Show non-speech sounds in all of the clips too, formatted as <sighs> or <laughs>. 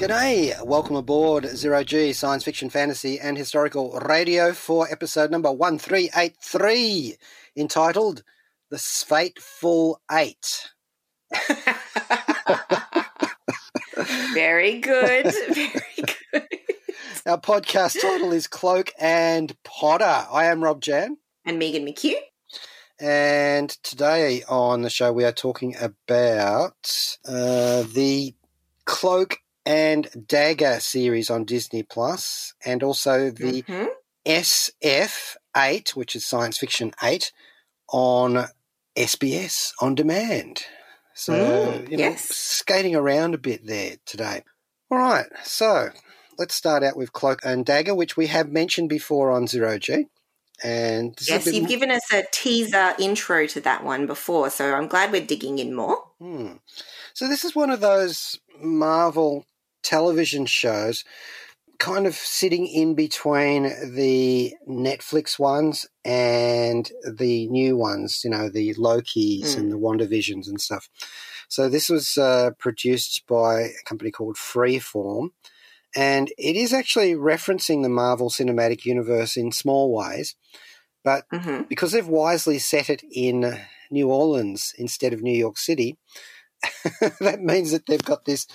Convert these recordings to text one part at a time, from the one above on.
G'day, welcome aboard Zero G Science Fiction, Fantasy and Historical Radio for episode number 1383, entitled The Fateful Eight. <laughs> Very good. <laughs> Very good. Our podcast title is Cloak and Podder. I am Rob Jan. And Megan McKeough. And today on the show, we are talking about uh, the Cloak and Dagger series on Disney Plus, and also the Mhm. SF8, which is Science Fiction 8, on SBS on demand. So, Mm, you know, yes. skating around a bit there today. All right, so let's start out with Cloak and Dagger, which we have mentioned before on Zero G. And this is a Yes, you've m- given us a teaser intro to that one before, so I'm glad we're digging in more. Hmm. So this is one of those Marvel television shows, kind of sitting in between the Netflix ones and the new ones. You know, the Lokis Hmm. and the WandaVisions and stuff. So this was uh, produced by a company called Freeform. And it is actually referencing the Marvel Cinematic Universe in small ways, but hmm because they've wisely set it in New Orleans instead of New York City, <laughs> that means that they've got this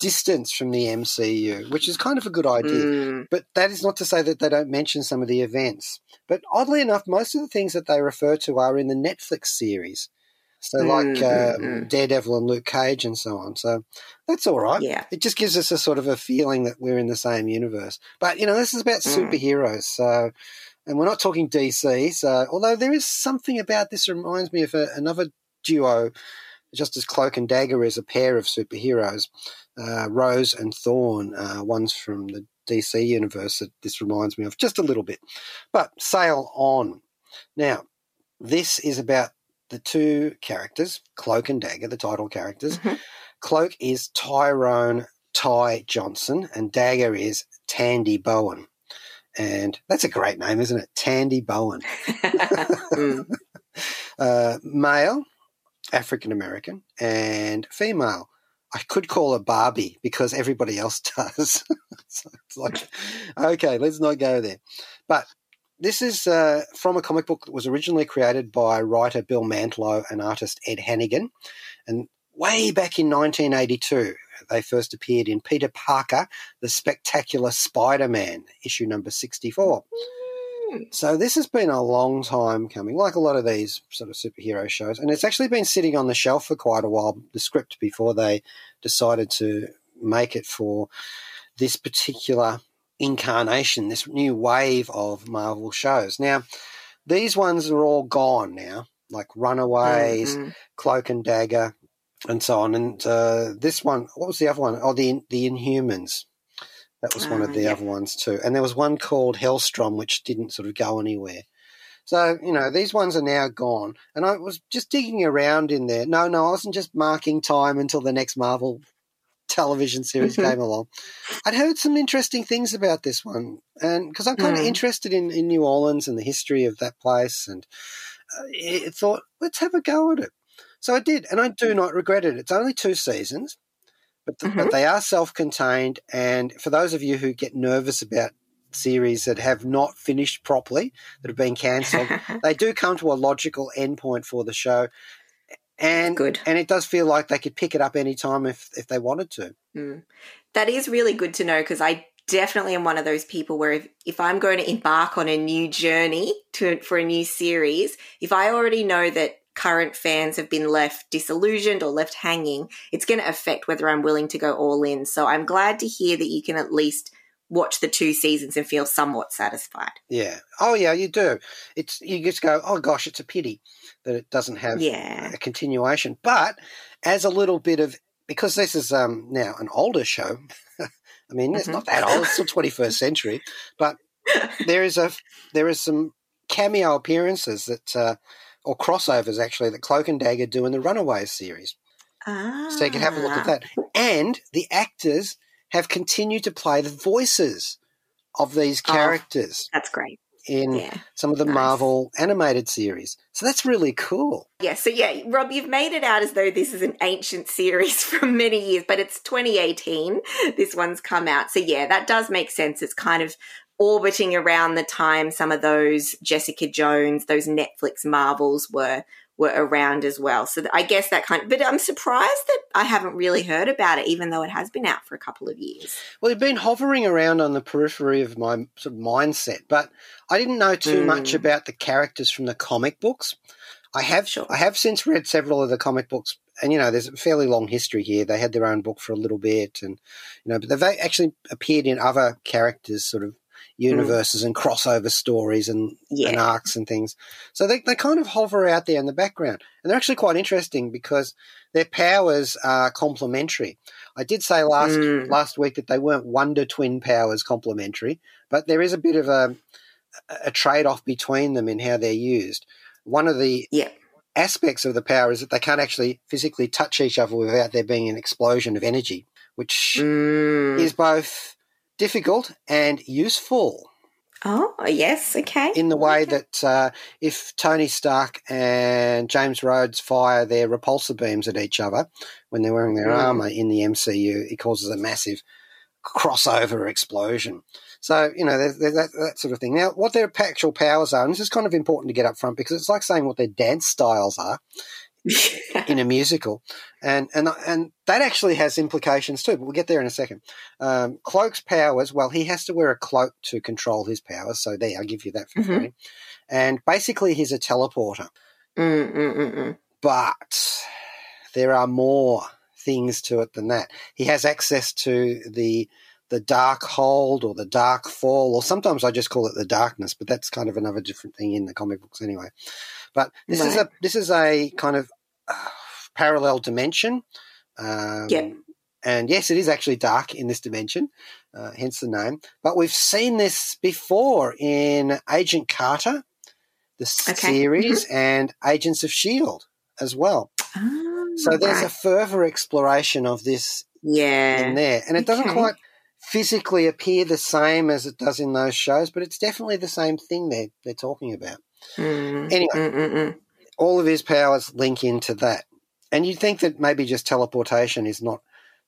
distance from the MCU, which is kind of a good idea. Mm, But that is not to say that they don't mention some of the events. But oddly enough, most of the things that they refer to are in the Netflix series. So, like Mm, uh, mm, mm. Daredevil and Luke Cage and so on. So, that's all right. yeah. It just gives us a sort of a feeling that we're in the same universe. But you know, this is about Mm. superheroes, so and we're not talking DC. So although there is something about this reminds me of a, another duo, just as Cloak and Dagger is a pair of superheroes, uh, Rose and Thorn. Uh, one's from the DC universe that this reminds me of just a little bit. But sail on. Now, this is about the two characters, Cloak and Dagger, the title characters. Mhm. Cloak is Tyrone Ty Johnson, and Dagger is Tandy Bowen. And that's a great name, isn't it? Tandy Bowen. <laughs> Mm, <laughs> Uh, male, African American, and female. I could call her Barbie because everybody else <laughs> does. so it's like, okay, let's not go there. But this is uh, from a comic book that was originally created by writer Bill Mantlo and artist Ed Hannigan. And way back in 1982, they first appeared in Peter Parker, The Spectacular Spider Man, issue number 64. So this has been a long time coming, like a lot of these sort of superhero shows, and it's actually been sitting on the shelf for quite a while. The script before they decided to make it for this particular incarnation, this new wave of Marvel shows. Now, these ones are all gone now, like Runaways, mm, Cloak and Dagger, and so on. And uh, this one, what was the other one? Oh, the the Inhumans. That was one Ah, of the yeah. other ones too. And there was one called Helstrom, which didn't sort of go anywhere. So you know these ones are now gone. And I was just digging around in there. No, no, I wasn't just marking time until the next Marvel television series Mhm. came along. I'd heard some interesting things about this one, and because I'm kind of Mm. interested in, in New Orleans and the history of that place, and uh, I thought let's have a go at it. So I did, and I do not regret it. It's only two seasons, but th- but they are self-contained. And for those of you who get nervous about series that have not finished properly, that have been cancelled, <laughs> they do come to a logical endpoint for the show. And Good. and it does feel like they could pick it up anytime if if they wanted to. Mm. That is really good to know because I definitely am one of those people where if, if I'm going to embark on a new journey to for a new series, if I already know that current fans have been left disillusioned or left hanging, it's going to affect whether I'm willing to go all in. So I'm glad to hear that you can at least watch the two seasons and feel somewhat satisfied. Yeah. Oh, yeah, you do. It's you just go, oh gosh, it's a pity that it doesn't have Yeah. a continuation. But as a little bit of because this is um, now an older show. <laughs> I mean, it's Mhm. not that old; it's still twenty first century. But <laughs> there is a there is some cameo appearances that uh, or crossovers actually that Cloak and Dagger do in the Runaways series. Ah. So you can have a look at that. And the actors have continued to play the voices of these Oh. characters That's great. in Yeah. some of the Nice. Marvel animated series. So that's really cool. Yeah, so yeah, Rob, you've made it out as though this is an ancient series <laughs> from many years, but it's 2018. This one's come out. So yeah, that does make sense. It's kind of orbiting around the time some of those Jessica Jones, those Netflix Marvels were were around as well. So I guess that kind of, but I'm surprised that I haven't really heard about it, even though it has been out for a couple of years. Well, it's been hovering around on the periphery of my sort of mindset, but I didn't know too Mm. much about the characters from the comic books. I have Sure. I have since read several of the comic books, and you know, there's a fairly long history here. They had their own book for a little bit, and you know, but they've actually appeared in other characters' sort of universes and crossover stories and, and arcs and things. So they they kind of hover out there in the background, and they're actually quite interesting because their powers are complementary. I did say last Mm. last week that they weren't Wonder Twin powers complementary, but there is a bit of a a trade off between them in how they're used. One of the Yeah. aspects of the power is that they can't actually physically touch each other without there being an explosion of energy, which Mm. is both difficult and useful Oh, yes. Okay. in the way Okay. that uh, if Tony Stark and James Rhodes fire their repulsor beams at each other when they're wearing their Mm. armor in the MCU, it causes a massive crossover explosion. So, you know, there's, there's that, that sort of thing. Now, what their actual powers are, and this is kind of important to get up front because it's like saying what their dance styles are <laughs> in a musical, and and and that actually has implications too. But we'll get there in a second. Um, Cloak's powers, well, he has to wear a cloak to control his powers. So there, I'll give you that for Mhm. free. And basically, he's a teleporter. But there are more things to it than that. He has access to the the dark hold or the dark fall, or sometimes I just call it the darkness, but that's kind of another different thing in the comic books anyway. But this is a this is a kind of uh, parallel dimension. Um, Yep. And yes, it is actually dark in this dimension, uh, hence the name. But we've seen this before in Agent Carter, the Okay. series, and Agents of Shield as well. Ah, So there's a further exploration of this yeah. in there, and it doesn't quite physically appear the same as it does in those shows, but it's definitely the same thing they're they're talking about. Mm, Anyway. mm, mm. All of his powers link into that, and you'd think that maybe just teleportation is not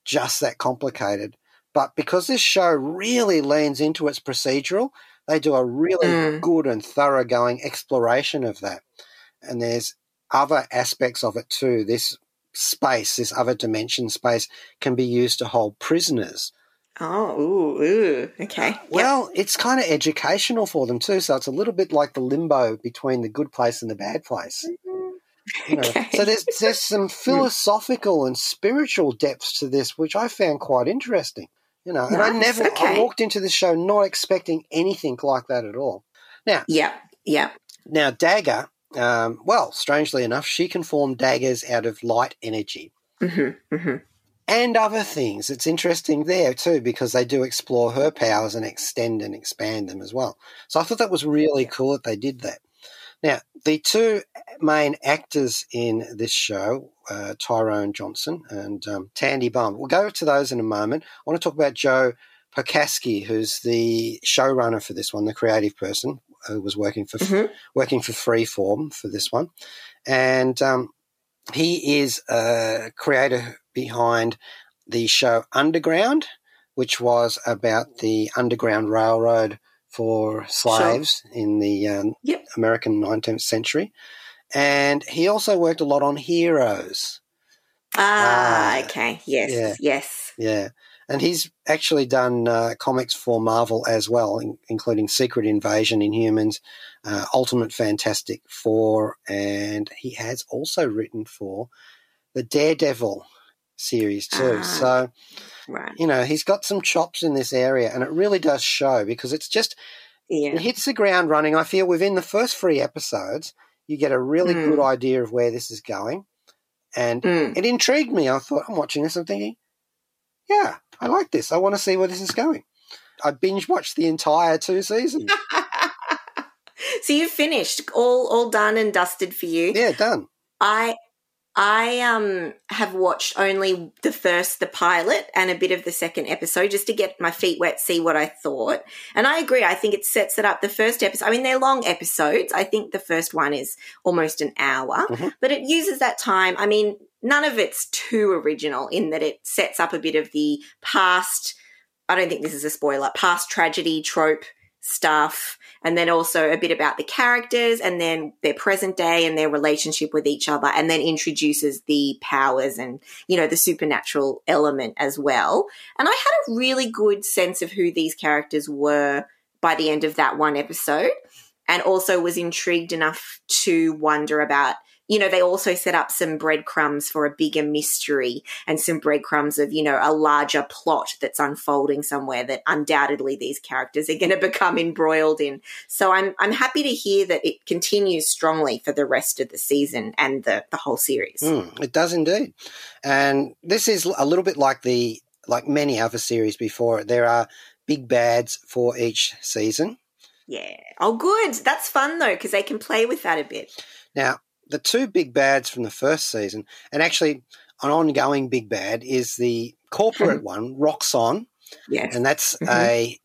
just that complicated, but because this show really leans into its procedural, they do a really Mm. good and thoroughgoing exploration of that, and there's other aspects of it too. This space, this other dimension space, can be used to hold prisoners. Oh, ooh, ooh. Okay. Yep. Well, it's kind of educational for them too. So it's a little bit like the limbo between the good place and the bad place. You know? Okay. So there's there's <laughs> some philosophical and spiritual depths to this, which I found quite interesting. You know, and I Nice, never I walked into this show not expecting anything like that at all. Yep. Yep. Now, Dagger, um, well, strangely enough, she can form daggers out of light energy. Mm-hmm, mm-hmm. And other things. It's interesting there too because they do explore her powers and extend and expand them as well. So I thought that was really cool that they did that. Now, the two main actors in this show, uh, Tyrone Johnson and um, Tandy Bowen, we'll go to those in a moment. I want to talk about Joe Pokaski, who's the showrunner for this one, the creative person who was working for Mhm. working for Freeform for this one, and um, he is a creator behind the show Underground, which was about the Underground Railroad for slaves in the um, Yep. American 19th century. And he also worked a lot on Heroes. Ah, Ah, okay. Yes. yeah. Yes. Yeah. And he's actually done uh, comics for Marvel as well, in, including Secret Invasion, Inhumans, uh, Ultimate Fantastic Four, and he has also written for the Daredevil series too. Ah. So Right. you know he's got some chops in this area, and it really does show because it's just Yeah. it hits the ground running. I feel within the first three episodes, you get a really Mm. good idea of where this is going, and Mm. it intrigued me. I thought I'm watching this, I'm thinking, yeah, I like this. I want to see where this is going. I binge watched the entire two seasons. <laughs> so you've finished all all done and dusted for you. yeah, done. I I um have watched only the first the pilot and a bit of the second episode just to get my feet wet, see what I thought. And I agree. I think it sets it up. The first episode. I mean, they're long episodes. I think the first one is almost an hour, Mhm. but it uses that time. I mean, none of it's too original in that it sets up a bit of the past. I don't think this is a spoiler. Past tragedy trope stuff and then also a bit about the characters and then their present day and their relationship with each other and then introduces the powers and you know the supernatural element as well and i had a really good sense of who these characters were by the end of that one episode and also was intrigued enough to wonder about you know they also set up some breadcrumbs for a bigger mystery and some breadcrumbs of you know a larger plot that's unfolding somewhere that undoubtedly these characters are going <laughs> to become embroiled in. So i'm i'm happy to hear that it continues strongly for the rest of the season and the the whole series. Mm, it does indeed, and this is a little bit like the like many other series before. There are big bads for each season. yeah. Oh good. That's fun though because they can play with that a bit. Now, the two big bads from the first season, and actually an ongoing big bad, is the corporate <laughs> one, Roxxon, yeah and that's Mhm. a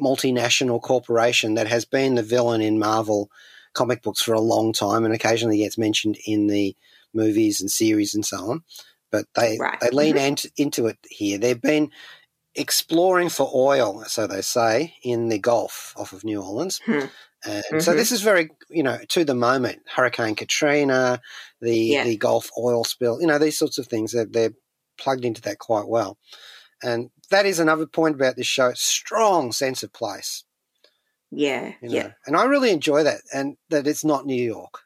multinational corporation that has been the villain in Marvel comic books for a long time, and occasionally gets mentioned in the movies and series and so on. But they Right. they lean ant- into it here. They've been exploring for oil, so they say, in the Gulf off of New Orleans. Hmm. And so Mhm. this is very, you know, to the moment. Hurricane Katrina, the Yeah. the Gulf oil spill, you know, these sorts of things. They're, they're plugged into that quite well. And that is another point about this show: strong sense of place. yeah You know? yeah and I really enjoy that, and that it's not New York.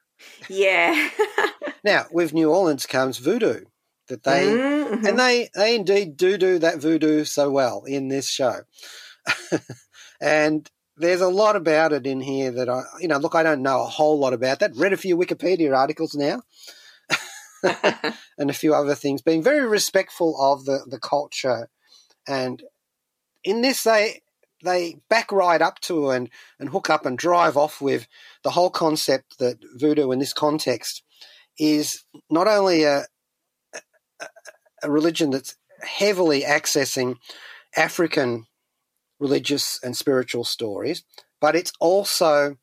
yeah <laughs> Now, with New Orleans comes voodoo, that they Mhm. and they they indeed do do that voodoo so well in this show <laughs> and there's a lot about it in here that i you know look i don't know a whole lot about that. Read a few wikipedia articles now. <laughs> And a few other things. Being very respectful of the the culture. And in this they they back right up to and and hook up and drive off with the whole concept that voodoo in this context is not only a a religion that's heavily accessing African religious and spiritual stories, but it's also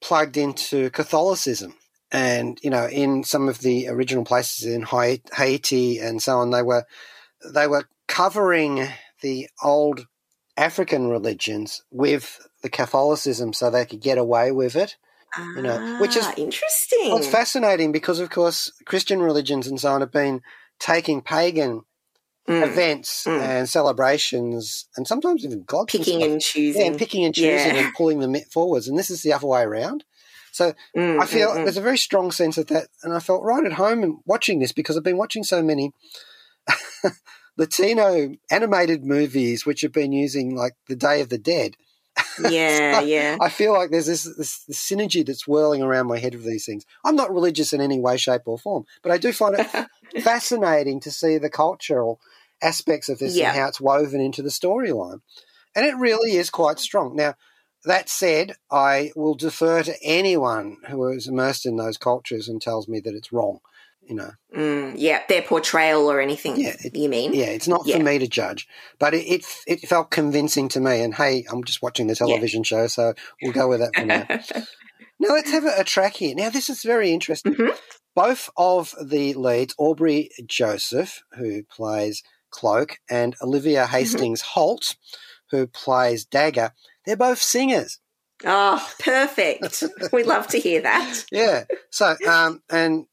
plugged into Catholicism. And you know, in some of the original places in Haiti and so on, they were they were covering the old African religions with the Catholicism, so they could get away with it. you know, which is- Ah, interesting Well, it's fascinating because, of course, Christian religions and so on have been taking pagan Mm. events Mm. and celebrations, and sometimes even God picking stuff. and choosing yeah, and picking and choosing Yeah. and pulling them forwards. And this is the other way around. So Mm, I feel mm, mm. there's a very strong sense of that, and I felt right at home and watching this because I've been watching so many <laughs> Latino animated movies which have been using like the Day of the Dead. Yeah <laughs> yeah I feel like there's this, this, this synergy that's whirling around my head of these things. I'm not religious in any way, shape, or form, but I do find it <laughs> fascinating to see the cultural aspects of this Yeah. and how it's woven into the storyline. And it really is quite strong. Now, that said, I will defer to anyone who is immersed in those cultures and tells me that it's wrong. You know, Mm, yeah, their portrayal or anything. Yeah, it- you mean? yeah, it's not Yeah. for me to judge, but it, it it felt convincing to me. And hey, I'm just watching the television show, so we'll go with that for now. <laughs> Now let's have a, a track here. Now this is very interesting. Mhm. Both of the leads, Aubrey Joseph, who plays Cloak, and Olivia Hastings Holt, who plays Dagger, they're both singers. oh, perfect. we love to hear that. <laughs> Yeah. So, um, and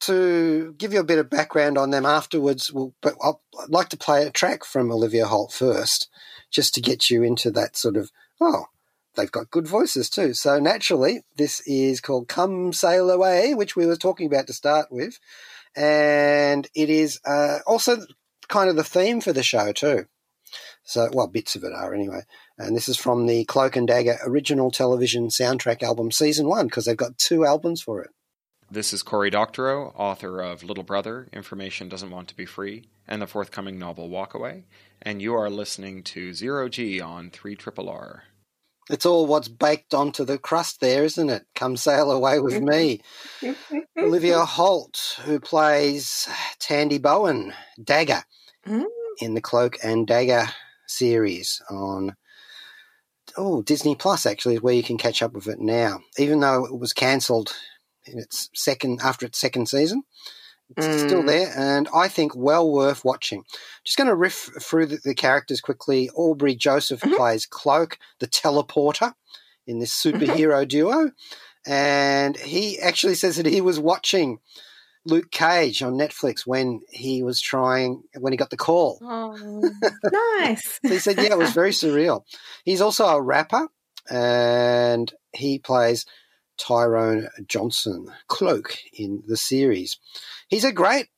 to give you a bit of background on them afterwards, we'll, but I'll, I'd like to play a track from Olivia Holt first, just to get you into that sort of, oh, they've got good voices too. So naturally, this is called Come Sail Away, which we were talking about to start with. And it is uh, also kind of the theme for the show too. So, well, bits of it are anyway. And this is from the Cloak and Dagger original television soundtrack album, season one, because they've got two albums for it. This is Cory Doctorow, author of Little Brother, Information Doesn't Want to Be Free, and the forthcoming novel Walkaway, and you are listening to Zero G on 3 Triple R. It's all what's baked onto the crust there, isn't it? Come sail away with me. <laughs> Olivia Holt, who plays Tandy Bowen, Dagger, Mm. in the Cloak and Dagger series on oh Disney Plus actually is where you can catch up with it now. Even though it was cancelled in its second after its second season, it's still Mm. there, and I think well worth watching. Just going to riff through the, the characters quickly. Aubrey Joseph Mhm. plays Cloak, the teleporter, in this superhero duo, and he actually says that he was watching Luke Cage on Netflix when he was trying when he got the call. Oh, <laughs> nice. He said, "Yeah, it was very surreal." He's also a rapper, and he plays Tyrone Johnson, Cloak, in the series. He's a great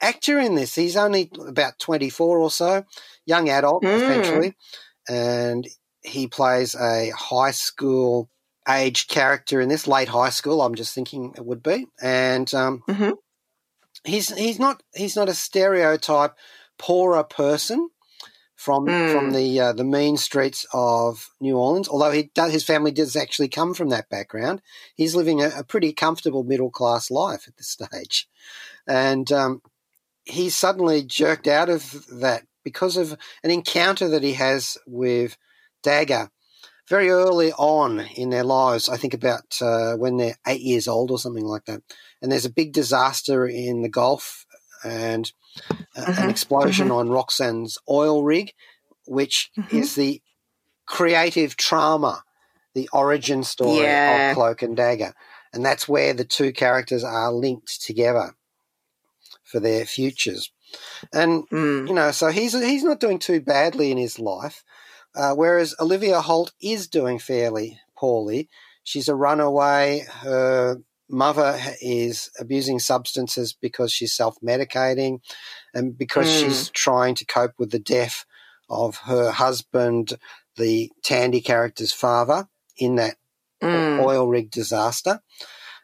actor in this. He's only about twenty-four or so, young adult Mm. essentially, and he plays a high school age character in this late high school. I'm just thinking it would be, and um, Mhm. he's he's not he's not a stereotype poorer person from Mm. from the uh, the mean streets of New Orleans. Although he does, his family does actually come from that background. He's living a, a pretty comfortable middle class life at this <laughs> stage, and um, he's suddenly jerked out of that because of an encounter that he has with Dagger very early on in their lives. I think about uh, when they're eight years old or something like that. And there's a big disaster in the Gulf and uh, an explosion on Roxxon's oil rig, which Mhm. is the creative trauma, the origin story Yeah. of Cloak and Dagger. And that's where the two characters are linked together for their futures. And Mm. you know, so he's he's not doing too badly in his life, uh, whereas Olivia Holt is doing fairly poorly. She's a runaway. Her mother is abusing substances because she's self-medicating, and because Mm. she's trying to cope with the death of her husband, the Tandy character's father, in that Mm. oil rig disaster.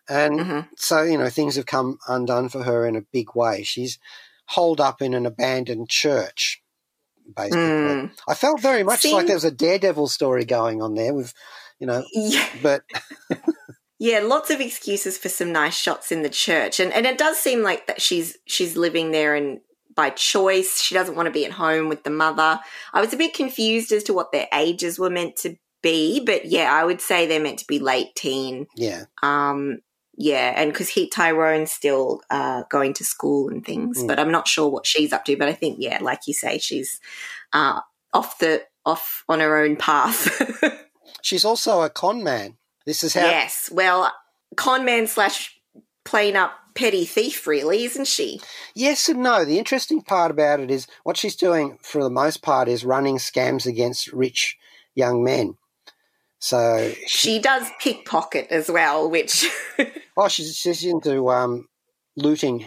And Mhm. so, you know, things have come undone for her in a big way. She's holed up in an abandoned church, basically. Mm. I felt very much Seems- like there was a Daredevil story going on there with, you know, Yeah. but <laughs> Yeah, lots of excuses for some nice shots in the church, and and it does seem like that she's she's living there and by choice. She doesn't want to be at home with the mother. I was a bit confused as to what their ages were meant to be, but yeah, I would say they're meant to be late teen. yeah, Um, yeah, and because he Tyrone's still uh, going to school and things, Mm. but I'm not sure what she's up to. But I think yeah, like you say, she's uh, off the off on her own path. <laughs> she's also a con man. This is how yes, well, con man slash plain up petty thief, really, isn't she? Yes and no. The interesting part about it is what she's doing for the most part is running scams against rich young men. So She does pickpocket as well, which <laughs> oh, she's she's into um, looting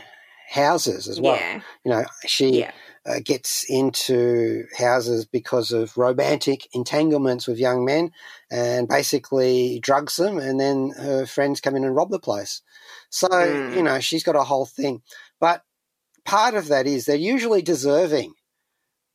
houses as well. yeah, You know, she yeah, uh, gets into houses because of romantic entanglements with young men and basically drugs them, and then her friends come in and rob the place. So, Mm. you know, she's got a whole thing. But part of that is they're usually deserving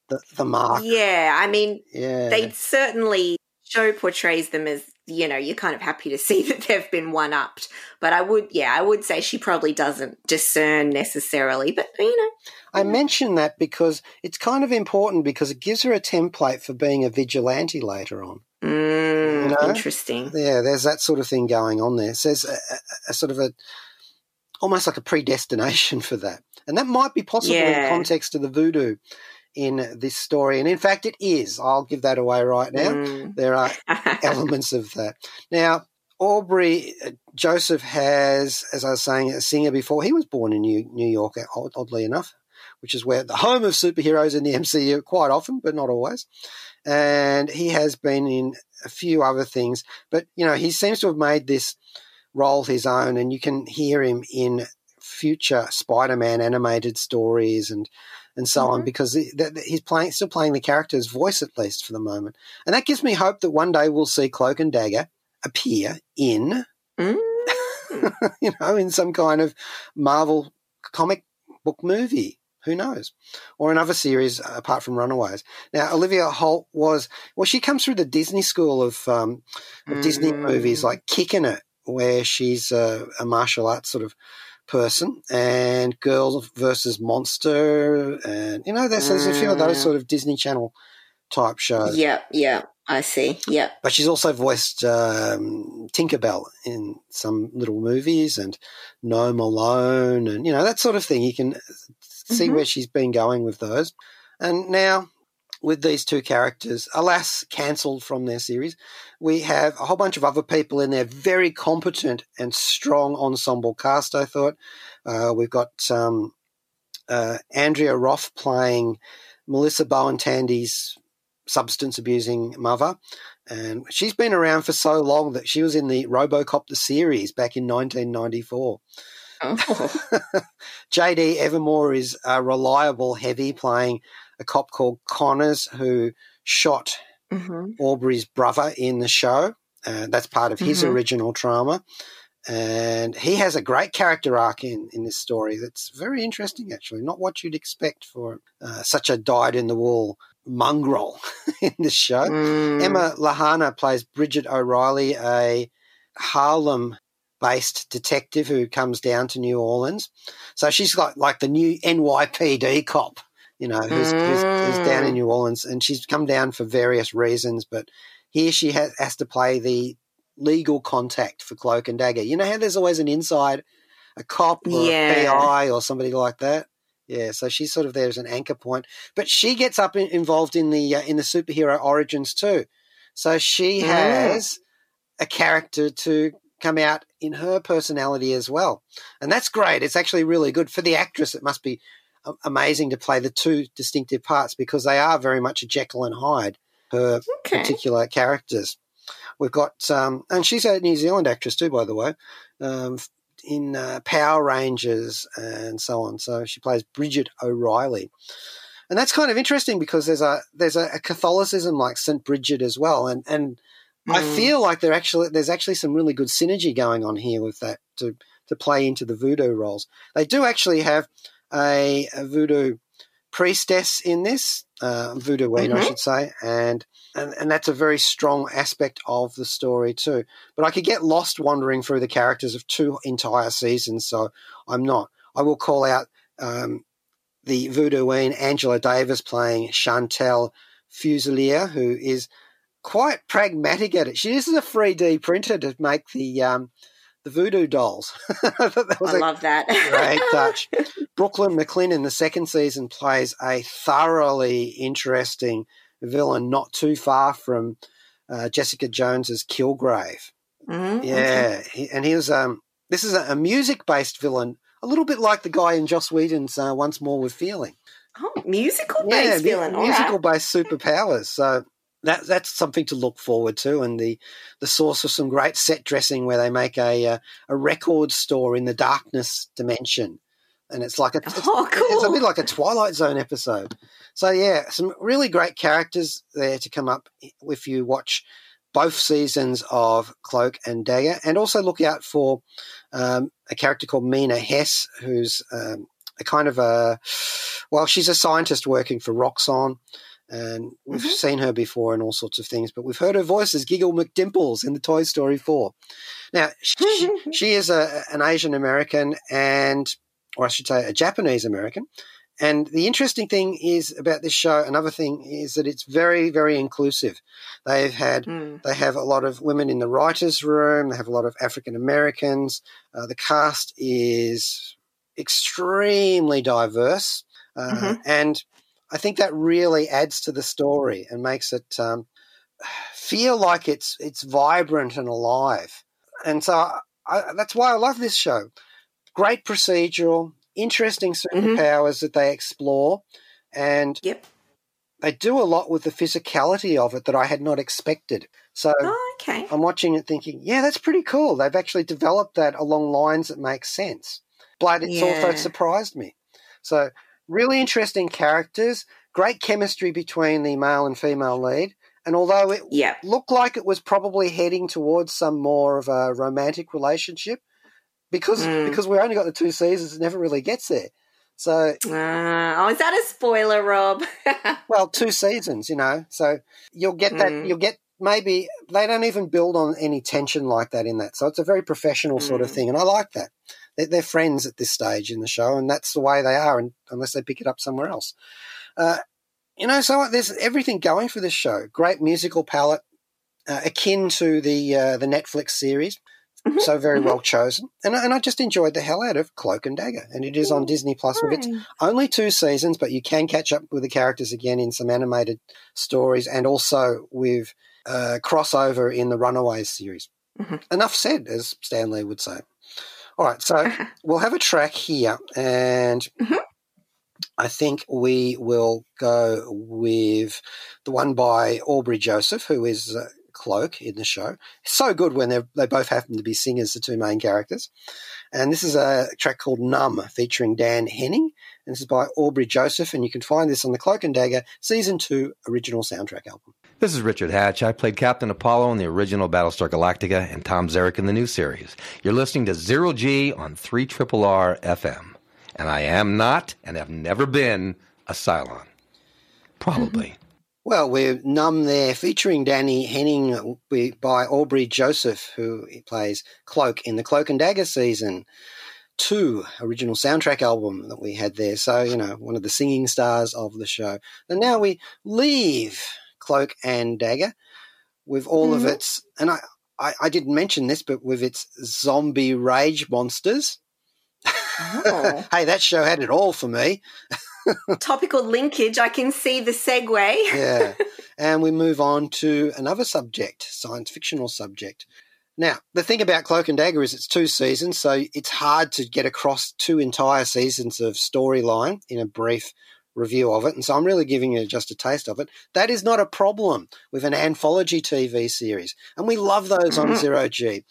the, the mark. yeah. I mean, Yeah. they certainly show portrays them as you know you're kind of happy to <laughs> see that they've been one upped but i would yeah i would say she probably doesn't discern necessarily but you know I mention that because it's kind of important because it gives her a template for being a vigilante later on. mm, You know? interesting Yeah, there's that sort of thing going on there. So there's a, a, a sort of a almost like a predestination <laughs> for that, and that might be possible in the context of the voodoo in this story. And in fact, it is. I'll give that away right now. Mm. There are <laughs> elements of that. Now, Aubrey uh, Joseph has, as I was saying, a singer before. He was born in New, New York, oddly enough, which is where the home of superheroes in the <laughs> MCU quite often, but not always. And he has been in a few other things, but you know, he seems to have made this role his own, and you can hear him in future Spider-Man animated stories and and so on Mhm. because he- that- that he's playing still playing the character's voice at least for the moment, and that gives me hope that one day we'll see Cloak and Dagger appear in Mm. <laughs> you know in some kind of Marvel comic book movie. Who knows? Or another series apart from Runaways. Now, Olivia Holt was, well, she comes through the Disney school of, um, of Disney Mm. movies like Kicking It, where she's a, a martial arts sort of person, and Girl versus Monster, and, you know, there's, there's a few of those Mm. sort of Disney Channel type shows. Yeah, yeah, I see. Yeah, But she's also voiced um, Tinkerbell in some little movies and Gnome Alone and, you know, that sort of thing. You can see Mhm. where she's been going with those. And now, with these two characters, alas, cancelled from their series, we have a whole bunch of other people in there, very competent and strong ensemble cast, I thought. Uh, we've got um, uh, Andrea Roth playing Melissa Bowen Tandy's substance abusing mother. And she's been around for so long that she was in the Robocop the series back in 1994. Oh. <laughs> JD Evermore is a reliable heavy playing a cop called Connors who shot hmm Aubrey's brother in the show. Uh, that's part of his Mhm. original trauma. And he has a great character arc in, in this story that's very interesting, actually. Not what you'd expect for uh, such a dyed in the wool mongrel <laughs> in this show. Mm. Emma Lahana plays Bridget O'Reilly, a Harlem based detective who comes down to New Orleans. So she's like, like the new NYPD cop, you know, who's, who's, who's down in Mm. New Orleans. And she's come down for various reasons, but here she has, has to play the legal contact for Cloak and Dagger. You know how there's always an inside, a cop or Yeah. a PI or somebody like that? Yeah, so she's sort of there as an anchor point, but she gets up in, involved in the uh, in the superhero origins too. So she Mm. has a character to come out in her personality as well, and that's great. It's actually really good for the actress. It must be amazing to play the two distinctive parts because they are very much a Jekyll and Hyde. Her Okay. particular characters. We've got, um, and she's a New Zealand actress too, by the way, um, in uh, Power Rangers and so on. So she plays Bridget O'Reilly, and that's kind of interesting because there's a there's a, a Catholicism like Saint Bridget as well, and and I Mm. feel like there actually there's actually some really good synergy going on here with that to to play into the voodoo roles. They do actually have a, a voodoo priestess in this uh, voodoo queen, I Mhm. should say, and, and and that's a very strong aspect of the story too. But I could get lost wandering through the characters of two entire seasons, so I'm not. I will call out um, the voodoo queen Angela Davis playing Chantel Fuselier, who is quite pragmatic at it. She uses a 3D printer to make the um, the voodoo dolls. <laughs> I thought that was I love that. great <laughs> touch. Brooklyn McLinn in the second season plays a thoroughly interesting villain, not too far from uh, Jessica Jones's Kilgrave. Mhm, okay. Yeah, he, and he was. Um, this is a, a music-based villain, a little bit like the guy in Joss Whedon's uh, Once More with Feeling. Oh, musical Yeah, villain. Musical-based superpowers. So that that's something to look forward to, and the the source of some great set dressing where they make a uh, a record store in the darkness dimension, and it's like a it's, Oh, it's a bit like a Twilight Zone episode. So yeah, some really great characters there to come up if you watch both seasons of Cloak and Dagger, and also look out for um, a character called Mina Hess, who's um, a kind of a well, she's a scientist working for Roxxon. And we've Mhm. seen her before in all sorts of things, but we've heard her voice as Giggle McDimples in the Toy Story 4. Now, she, she <laughs> is a, an Asian American and, or I should say, a Japanese American. And the interesting thing is about this show, another thing is that it's very, very inclusive. They've had Mm. they have a lot of women in the writers' room. They have a lot of African Americans. Uh, the cast is extremely diverse, uh, Mhm. and I think that really adds to the story and makes it um, feel like it's it's vibrant and alive. And so I, I, that's why I love this show. Great procedural, interesting Mhm. superpowers that they explore, and Yep. they do a lot with the physicality of it that I had not expected. So Oh, okay. I'm watching it thinking, yeah, that's pretty cool. They've actually developed that along lines that make sense. but it's also surprised me. So really interesting characters, great chemistry between the male and female lead, and although it Yeah. looked like it was probably heading towards some more of a romantic relationship, because Mm. because we only got the two seasons, it never really gets there. So Uh, oh, is that a spoiler, Rob? <laughs> well, two seasons, you know. So you'll get that. Mm. You'll get maybe they don't even build on any tension like that in that. So it's a very professional sort of Mm. thing, and I like that. They're, friends at this stage in the show, and that's the way they are, and, unless they pick it up somewhere else. Uh, you know, so there's everything going for this show. Great musical palette, uh, akin to the uh, the Netflix series. Mhm, So very mhm. well chosen, and I- and I just enjoyed the hell out of Cloak and Dagger, and it is on Disney Plus with its only two seasons, but you can catch up with the characters again in some animated stories and also with uh, crossover in the Runaways series. Mhm. Enough said, as Stanley would say. All right, so we'll have a track here, and Mhm. I think we will go with the one by Aubrey Joseph, who is uh, Cloak in the show. So good when they they both happen to be singers, the two main characters. And this is a track called Numb, featuring Dan Henning. And this is by Aubrey Joseph, and you can find this on the Cloak and Dagger Season 2 original soundtrack album. This is Richard Hatch. I played Captain Apollo in the original Battlestar Galactica and Tom Zarek in the new series. You're listening to Zero G on 3 Triple R FM. And I am not and have never been a Cylon. Probably. Mm-hmm. Well, we're Numb there, featuring Danny Henning by Aubrey Joseph, who plays Cloak in the Cloak and Dagger Season 2 original soundtrack album that we had there. So, you know, one of the singing stars of the show. And now we leave Cloak and Dagger with all of Mhm. its, and I, I, I didn't mention this, but with its zombie rage monsters. Oh. <laughs> hey, that show had it all for me. Topical linkage. I can see the segue. yeah. <laughs> And we move on to another subject, science fictional subject. Now, the thing about Cloak and Dagger is it's two seasons, so it's hard to get across two entire seasons of storyline in a brief review of it. And so I'm really giving you just a taste of it. That is not a problem with an anthology TV series. And we love those on. <laughs> Zero G.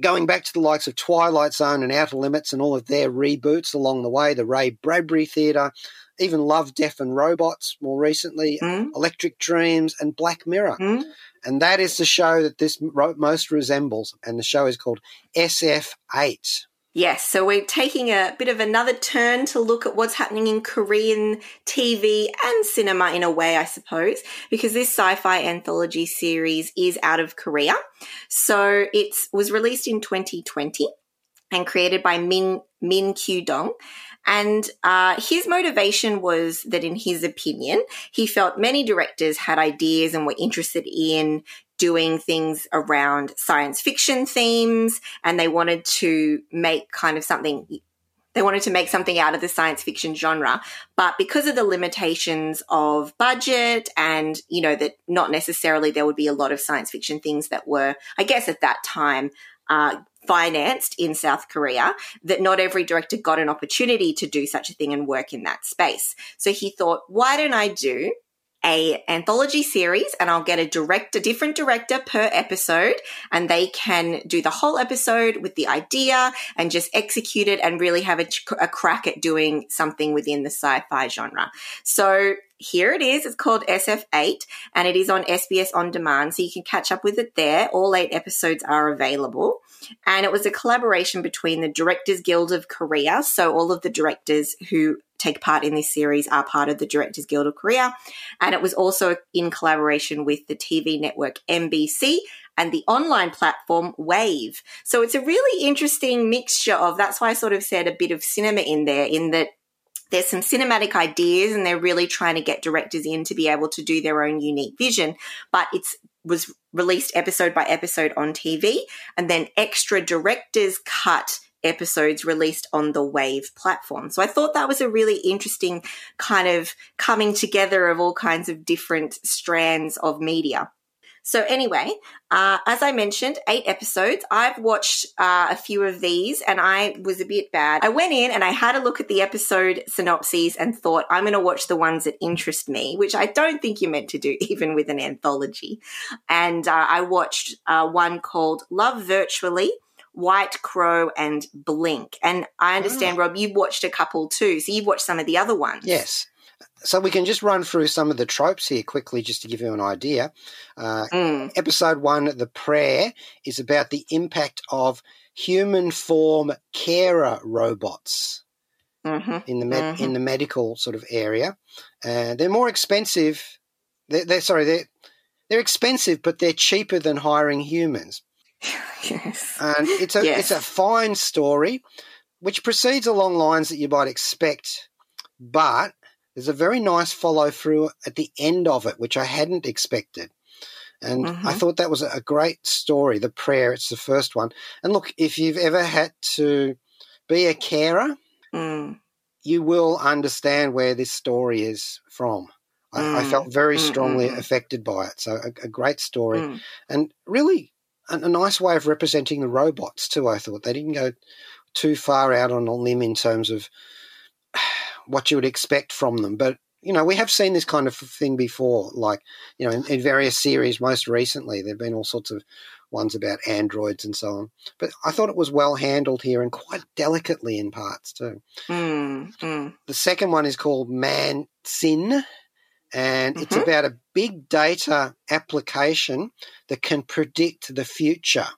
Going back to the likes of Twilight Zone and Outer Limits and all of their reboots along the way, the Ray Bradbury Theatre, even Love, Death and Robots more recently, Mm, Electric Dreams, and Black Mirror. mm. And that is the show that this most resembles. And the show is called SF8. Yes, so we're taking a bit of another turn to look at what's happening in Korean TV and cinema in a way, I suppose, because this sci-fi anthology series is out of Korea. So it was released in 2020 and created by Min Min Kyu Dong. And uh, his motivation was that, in his opinion, he felt many directors had ideas and were interested in doing things around science fiction themes and they wanted to make kind of something they wanted to make something out of the science fiction genre. But because of the limitations of budget and you know that not necessarily there would be a lot of science fiction things that were i guess at that time uh, financed in south korea that not every director got an opportunity to do such a thing and work in that space. So he thought why don't i do a anthology series and I'll get a director, a different director per episode and they can do the whole episode with the idea and just execute it and really have a, a crack at doing something within the sci-fi genre. So here it is. It's called SF8 and it is on SBS On Demand. So you can catch up with it there. All eight episodes are available. And it was a collaboration between the Directors Guild of Korea. So all of the directors who take part in this series are part of the Directors Guild of Korea. And it was also in collaboration with the TV network MBC and the online platform Wavve. So it's a really interesting mixture of that's why I sort of said a bit of cinema in there, in that there's some cinematic ideas and they're really trying to get directors in to be able to do their own unique vision. But it's was released episode by episode on TV and then extra directors cut episodes released on the Wavve platform. So I thought that was a really interesting kind of coming together of all kinds of different strands of media. So anyway, uh, as I mentioned, eight episodes. I've watched uh, a few of these, and I was a bit bad. I went in and I had a look at the episode synopses and thought I'm going to watch the ones that interest me, which I don't think you're meant to do, <laughs> even with an anthology. And uh, I watched uh, one called Love Virtually, White Crow and Blink. And I understand, Rob, you've watched a couple too. So you've watched some of the other ones. Yes. So we can just run through some of the tropes here quickly just to give you an idea. Uh, Mm. episode one, The Prayer, is about the impact of human form carer robots hmm in the med- Mhm. in the medical sort of area. Uh, they're more expensive. They're, they're sorry, they're they're expensive, but they're cheaper than hiring humans. <laughs> Yes. And it's a Yes. it's a fine story, which proceeds along lines that you might expect, but there's a very nice follow through at the end of it, which I hadn't expected. And I Mhm. thought that was a great story. The prayer, it's the first one. And look, if you've ever had to be a carer, Mm. you will understand where this story is from. I, I Mm. felt very Mm, strongly mm, mm. affected by it. So, a, a great story Mm. and really a, a nice way of representing the robots too. I thought they didn't go too far out on a limb in terms of <sighs> what you would expect from them, but you know we have seen this kind of thing before, like you know in, in various series. Most recently, there've been all sorts of ones about androids and so on. But I thought it was well handled here and quite delicately in parts too. Mm. Mm. The second one is called Man Sin, and it's Mhm. about a big data application that can predict the future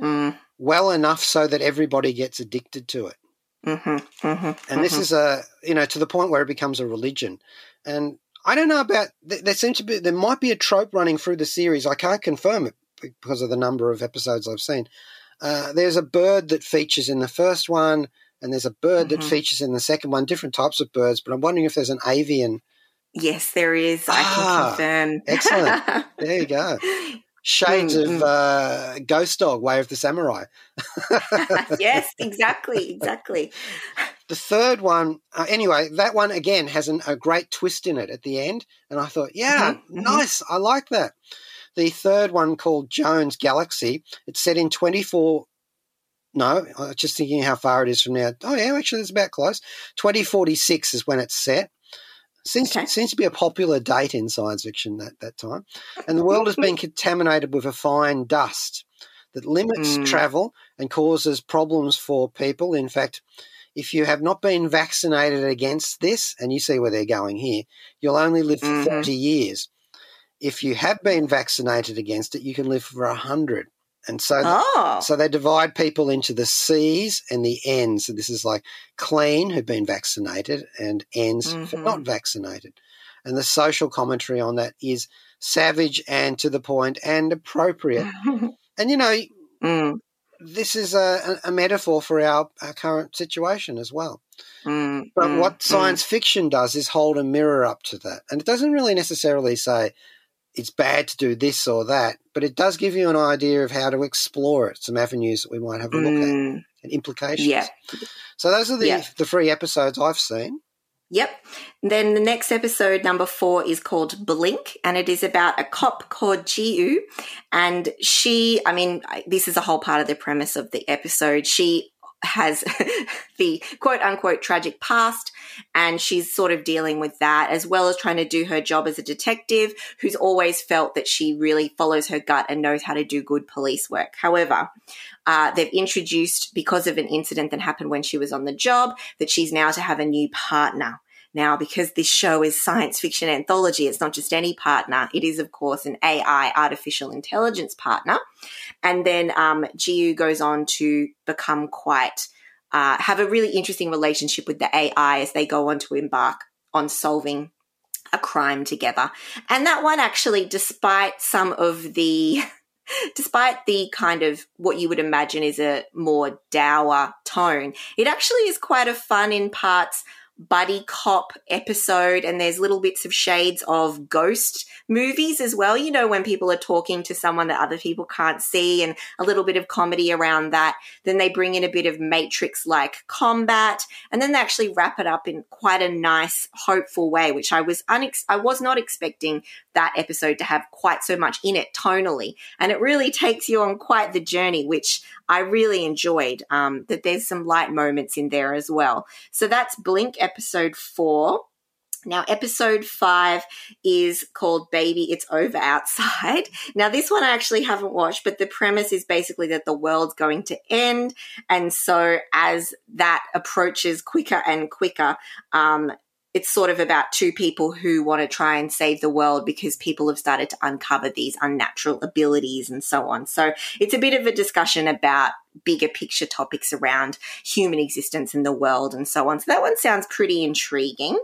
Mm. well enough so that everybody gets addicted to it. Mm-hmm. Mm-hmm. And this is a, you know, to the point where it becomes a religion. And I don't know about, there seems to be, there might be a trope running through the series. I can't confirm it because of the number of episodes I've seen. Uh, there's a bird that features in the first one, and there's a bird that Mhm. features in the second one, different types of birds, but I'm wondering if there's an avian Yes, there is. I Ah, can confirm. excellent. <laughs> There you go. Shades Mm, of uh, Ghost Dog, Way of the Samurai. <laughs> yes, exactly, exactly. The third one, uh, anyway, that one again has an, a great twist in it at the end. And I thought, yeah, Mhm, mhm. nice. I like that. The third one called Joan's Galaxy, it's set in 24. No, I was just thinking how far it is from now. Oh, yeah, actually, it's about close. 2046 is when it's set. Seems, Okay. seems to be a popular date in science fiction at that time. And the world has been contaminated with a fine dust that limits Mm. travel and causes problems for people. In fact, if you have not been vaccinated against this, and you see where they're going here, you'll only live for Mhm. 30 years. If you have been vaccinated against it, you can live for 100. And so, Oh, so they divide people into the C's and the N's. So this is like clean, who've been vaccinated, and N's for Mhm. not vaccinated. And the social commentary on that is savage and to the point and appropriate. <laughs> And you know, Mm, this is a, a a metaphor for our, our current situation as well. mm, But mm, what mm. science fiction does is hold a mirror up to that. And it doesn't really necessarily say it's bad to do this or that, but it does give you an idea of how to explore it, some avenues that we might have a look at Mm, and implications. yeah. So those are the, Yeah. the three episodes I've seen. Yep. Then the next episode, number four, is called Blink, and it is about a cop called Jiu. And she, I mean, this is a whole part of the premise of the episode. She has <laughs> the quote unquote tragic past, and she's sort of dealing with that as well as trying to do her job as a detective who's always felt that she really follows her gut and knows how to do good police work. However, uh, they've introduced, because of an incident that happened when she was on the job, that she's now to have a new partner. Now, because this show is science fiction anthology, it's not just any partner. It is, of course, an AI, artificial intelligence partner. And then um, Jiu goes on to become quite, uh, have a really interesting relationship with the AI as they go on to embark on solving a crime together. And that one actually, despite some of the <laughs> despite the kind of what you would imagine is a more dour tone, it actually is quite a fun in parts buddy cop episode and there's little bits of shades of ghost movies as well. You know when people are talking to someone that other people can't see and a little bit of comedy around that then they bring in a bit of matrix like combat and then they actually wrap it up in quite a nice hopeful way which i was unex- i was not expecting that episode to have quite so much in it tonally and it really takes you on quite the journey which i really enjoyed um, that there's some light moments in there as well so that's blink episode four Now, episode five is called Baby It's Over Outside. <laughs> Now, this one I actually haven't watched, but the premise is basically that the world's going to end. And so, as that approaches quicker and quicker, um, it's sort of about two people who want to try and save the world because people have started to uncover these unnatural abilities and so on. So it's a bit of a discussion about bigger picture topics around human existence in the world and so on. So that one sounds pretty intriguing.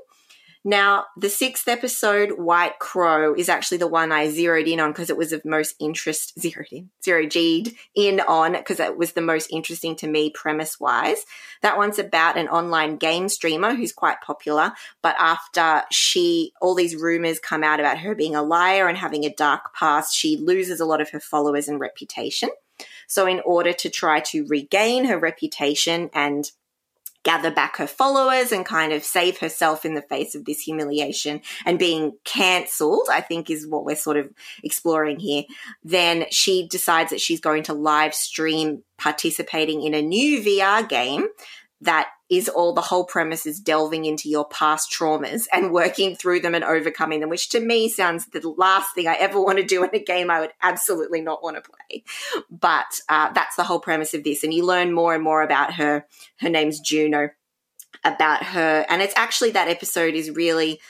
Now, the sixth episode, White Crow, is actually the one I zeroed in on because it was of most interest, zeroed in, zero G'd in on because it was the most interesting to me premise wise. That one's about an online game streamer who's quite popular, but after she, all these rumors come out about her being a liar and having a dark past, she loses a lot of her followers and reputation. So, in order to try to regain her reputation and gather back her followers and kind of save herself in the face of this humiliation and being cancelled, I think is what we're sort of exploring here. Then she decides that she's going to live stream participating in a new VR game that is all the whole premise is delving into your past traumas and working through them and overcoming them, which to me sounds the last thing I ever want to do in a game I would absolutely not want to play. But uh, that's the whole premise of this. And you learn more and more about her. Her name's Juno, about her. And it's actually that episode is really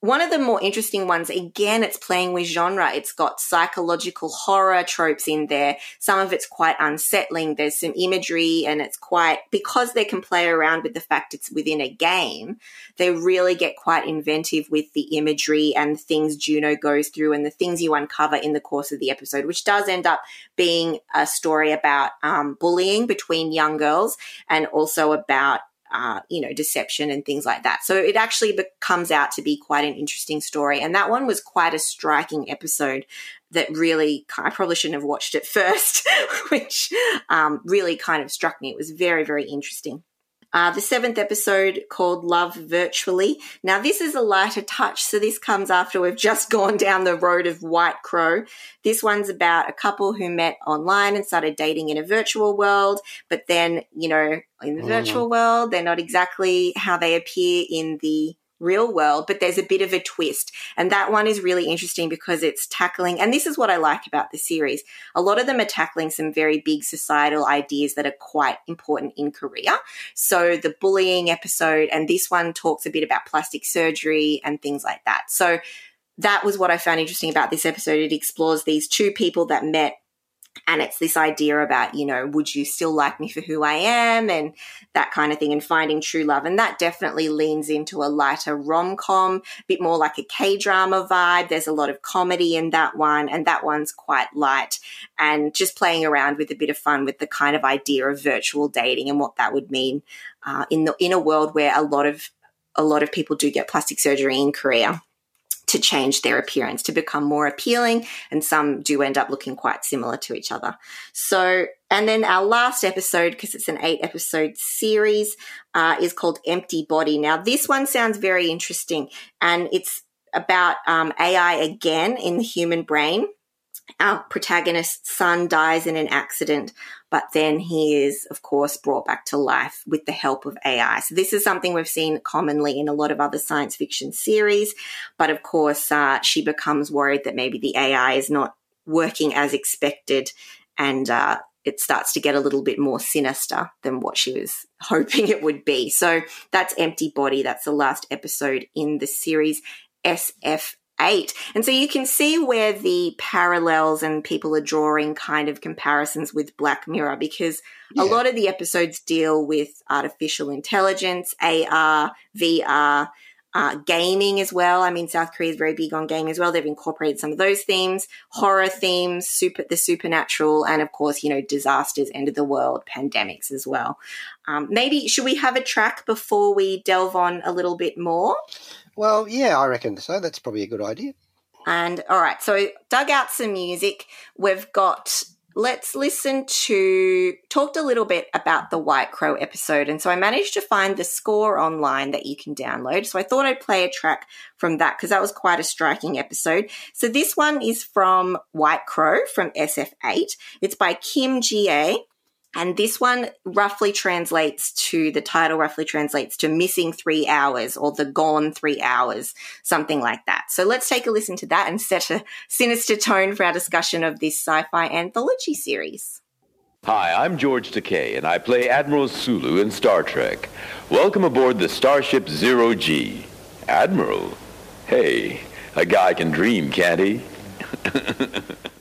one of the more interesting ones, again, it's playing with genre. It's got psychological horror tropes in there. Some of it's quite unsettling. There's some imagery and it's quite, because they can play around with the fact it's within a game, they really get quite inventive with the imagery and things Juno goes through and the things you uncover in the course of the episode, which does end up being a story about um, bullying between young girls and also about uh, you know, deception and things like that. So it actually comes out to be quite an interesting story. And that one was quite a striking episode that really, I probably shouldn't have watched it <laughs> first, which um, really kind of struck me. It was very, very interesting. Uh, the seventh episode called Love Virtually. Now, this is a lighter touch, so this comes after we've just <laughs> gone down the road of White Crow. This one's about a couple who met online and started dating in a virtual world, but then, you know, in the mm. virtual world, they're not exactly how they appear in the real world, but there's a bit of a twist. And that one is really interesting because it's tackling, and this is what I like about the series. A lot of them are tackling some very big societal ideas that are quite important in Korea. So the bullying episode, and this one talks a bit about plastic surgery and things like that. So that was what I found interesting about this episode. It explores these two people that met and it's this idea about you know would you still like me for who i am and that kind of thing and finding true love. And that definitely leans into a lighter rom-com a bit more like a k-drama vibe. There's a lot of comedy in that one and that one's quite light. And just playing around with a bit of fun with the kind of idea of virtual dating and what that would mean uh, in the in a world where a lot of a lot of people do get plastic surgery in korea to change their appearance to become more appealing. And some do end up looking quite similar to each other. So, and then our last episode, because it's an eight episode series, uh, is called Empty Body. Now, this one sounds very interesting and it's about um, AI again in the human brain our protagonist's son dies in an accident, but then he is, of course, brought back to life with the help of AI. So this is something we've seen commonly in a lot of other science fiction series. But of course, uh, she becomes worried that maybe the AI is not working as expected and uh, it starts to get a little bit more sinister than what she was <laughs> hoping it would be. So that's Empty Body. That's the last episode in the series. SF eight. And so you can see where the parallels and people are drawing kind of comparisons with Black Mirror because yeah. a lot of the episodes deal with artificial intelligence, AR, VR, uh, gaming as well. I mean, South Korea is very big on gaming as well. They've incorporated some of those themes, horror themes, super, the supernatural, and of course, you know, disasters, end of the world, pandemics as well. Um, maybe should we have a track before we delve on a little bit more? Well, yeah, I reckon so. That's probably a good idea. And all right, so dug out some music. We've got let's listen to talked a little bit about the White Crow episode. And so I managed to find the score online that you can download. So I thought I'd play a track from that because that was quite a striking episode. So this one is from White Crow from SF8. It's by Kim Ji-ae And this one roughly translates to the title roughly translates to missing three hours or the gone three hours, something like that. So let's take a listen to that and set a sinister tone for our discussion of this sci fi anthology series. Hi, I'm George Takei, and I play Admiral Sulu in Star Trek. Welcome aboard the Starship Zero G. Admiral? Hey, a guy can dream, can't he? <laughs>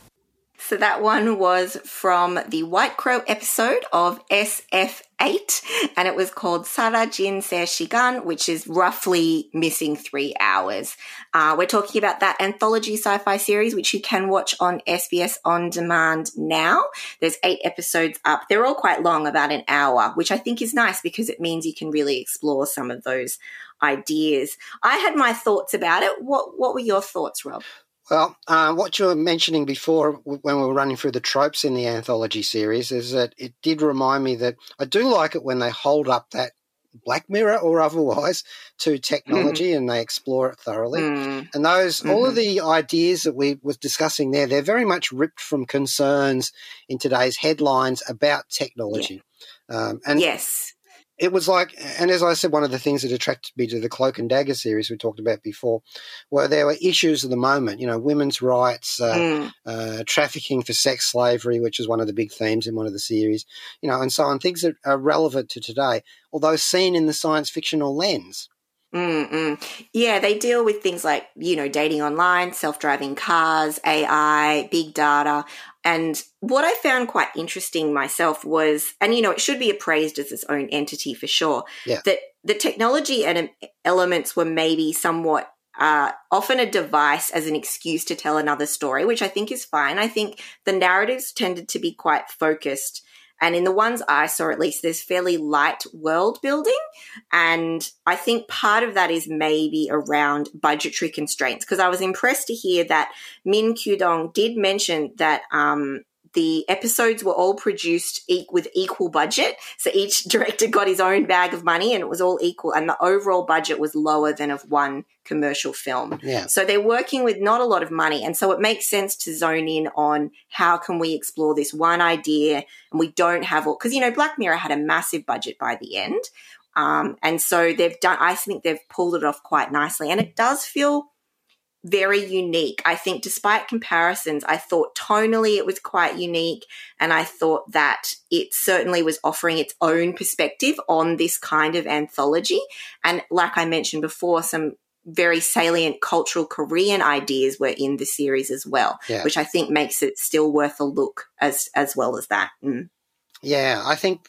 So that one was from the White Crow episode of SF8, and it was called Sarajin Se Shigan, which is roughly missing three hours. Uh, we're talking about that anthology sci-fi series, which you can watch on SBS On Demand now. There's eight episodes up. They're all quite long, about an hour, which I think is nice because it means you can really explore some of those ideas. I had my thoughts about it. What What were your thoughts, Rob? Well, uh, what you were mentioning before when we were running through the tropes in the anthology series is that it did remind me that I do like it when they hold up that Black Mirror or otherwise <laughs> to technology and they explore it thoroughly. Mm. And those, all of Mhm. the ideas that we was discussing there, they're very much ripped from concerns in today's headlines about technology. Um, and yes. It was like, and as I said, one of the things that attracted me to the Cloak and Dagger series we talked about before, were there were issues of the moment, you know, women's rights, uh, Mm. uh, trafficking for sex slavery, which is one of the big themes in one of the series, you know, and so on, things that are relevant to today, although seen in the science fictional lens. Mm-mm. Yeah, they deal with things like, you know, dating online, self driving cars, AI, big data. And what I found quite interesting myself was, and, you know, it should be appraised as its own entity for sure, Yeah. that the technology and elements were maybe somewhat. Uh, often a device as an excuse to tell another story, which I think is fine. I think the narratives tended to be quite focused. And in the ones I saw, at least, there's fairly light world building. And I think part of that is maybe around budgetary constraints because I was impressed to hear that Min Kyudong did mention that um, the episodes were all produced e- with equal budget. So each <laughs> director got his own bag of money and it was all equal. And the overall budget was lower than of one commercial film. Yeah. So they're working with not a lot of money. And so it makes sense to zone in on how can we explore this one idea and we don't have all, because, you know, Black Mirror had a massive budget by the end. Um, and so they've done, I think they've pulled it off quite nicely. And it does feel very unique. I think, despite comparisons, I thought tonally it was quite unique. And I thought that it certainly was offering its own perspective on this kind of anthology. And like I mentioned before, some very salient cultural Korean ideas were in the series as well, Yeah. which I think makes it still worth a look as as well as that. Mm. Yeah, I think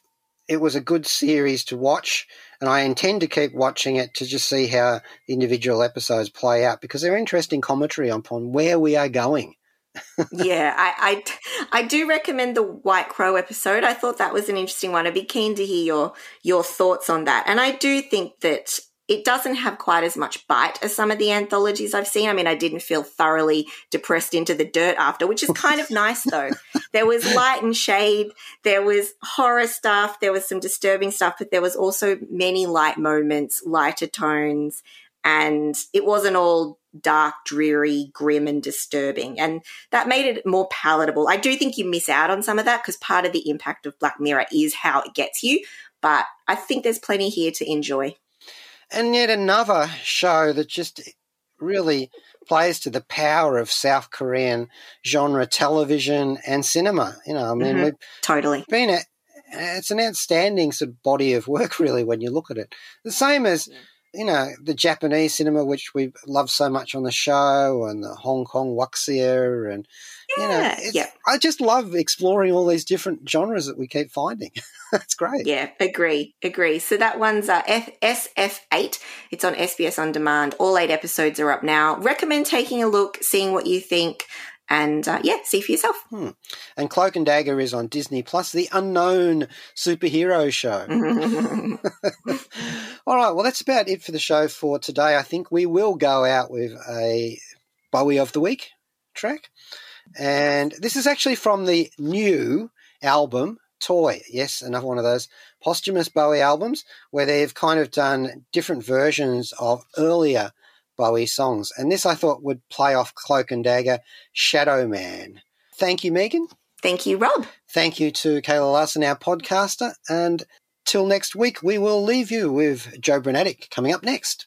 it was a good series to watch, and I intend to keep watching it to just see how individual episodes play out because they're interesting commentary upon where we are going. <laughs> yeah, I, I I do recommend the White Crow episode. I thought that was an interesting one. I'd be keen to hear your your thoughts on that. And I do think that it doesn't have quite as much bite as some of the anthologies I've seen. I mean, I didn't feel thoroughly depressed into the dirt after, which is kind of <laughs> nice though. There was light and shade, there was horror stuff, there was some disturbing stuff, but there was also many light moments, lighter tones, and it wasn't all dark, dreary, grim, and disturbing. And that made it more palatable. I do think you miss out on some of that because part of the impact of Black Mirror is how it gets you, but I think there's plenty here to enjoy. And yet another show that just really plays to the power of South Korean genre television and cinema. You know, I mean, Mhm. we've Totally. been a, it's an outstanding sort of body of work, <laughs> really, when you look at it. The same as, you know, the Japanese cinema, which we love so much on the show, and the Hong Kong wuxia, and you know, Yeah, yeah. I just love exploring all these different genres that we keep finding. <laughs> That's great. Yeah, agree, agree. So that one's uh, F- SF8. It's on SBS On Demand. All eight episodes are up now. Recommend taking a look, seeing what you think, and uh, yeah, see for yourself. And Cloak and Dagger is on Disney Plus, the unknown superhero show. <laughs> All right, well, that's about it for the show for today. I think we will go out with a Bowie of the Week track. And this is actually from the new album, Toy. Yes, another one of those posthumous Bowie albums where they've kind of done different versions of earlier Bowie songs. And this I thought would play off Cloak and Dagger, Shadow Man. Thank you, Megan. Thank you, Rob. Thank you to Kayla Larson, our podcaster. And till next week, we will leave you with Joe Brunatic coming up next.